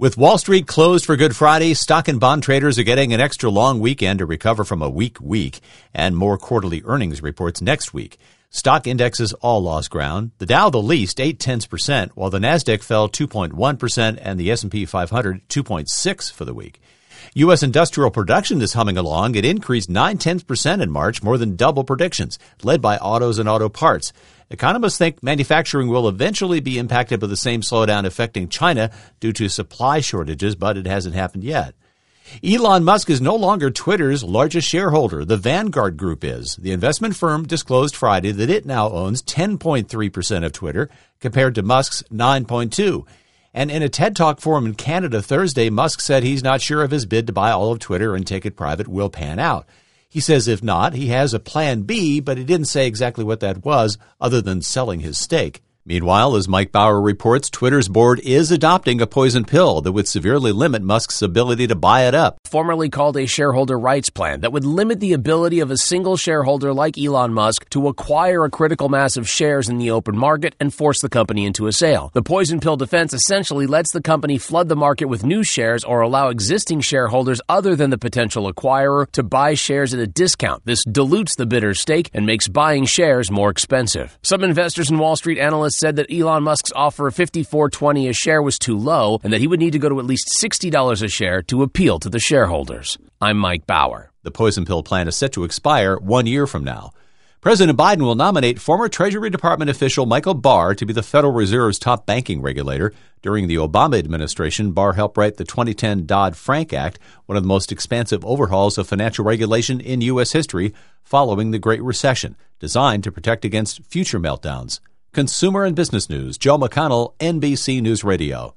With Wall Street closed for Good Friday, stock and bond traders are getting an extra long weekend to recover from a weak week and more quarterly earnings reports next week. Stock indexes all lost ground. The Dow the least, 8 tenths percent, while the Nasdaq fell 2.1% and the S&P 500 2.6 for the week. U.S. industrial production is humming along. It increased 9 tenths percent in March, more than double predictions, led by autos and auto parts. Economists think manufacturing will eventually be impacted by the same slowdown affecting China due to supply shortages, but it hasn't happened yet. Elon Musk is no longer Twitter's largest shareholder. The Vanguard Group is. The investment firm disclosed Friday that it now owns 10.3% of Twitter compared to Musk's 9.2. And in a TED Talk forum in Canada Thursday, Musk said he's not sure if his bid to buy all of Twitter and take it private will pan out. He says if not, he has a plan B, but he didn't say exactly what that was other than selling his stake. Meanwhile, as Mike Bauer reports, Twitter's board is adopting a poison pill that would severely limit Musk's ability to buy it up. Formerly called a shareholder rights plan that would limit the ability of a single shareholder like Elon Musk to acquire a critical mass of shares in the open market and force the company into a sale. The poison pill defense essentially lets the company flood the market with new shares or allow existing shareholders other than the potential acquirer to buy shares at a discount. This dilutes the bidder's stake and makes buying shares more expensive. Some investors and Wall Street analysts said that Elon Musk's offer of 54.20 a share was too low and that he would need to go to at least $60 a share to appeal to the shareholders. I'm Mike Bauer. The poison pill plan is set to expire one year from now. President Biden will nominate former Treasury Department official Michael Barr to be the Federal Reserve's top banking regulator. During the Obama administration, Barr helped write the 2010 Dodd Frank Act, one of the most expansive overhauls of financial regulation in U.S. history following the Great Recession, designed to protect against future meltdowns. Consumer and Business News, Joe McConnell, NBC News Radio.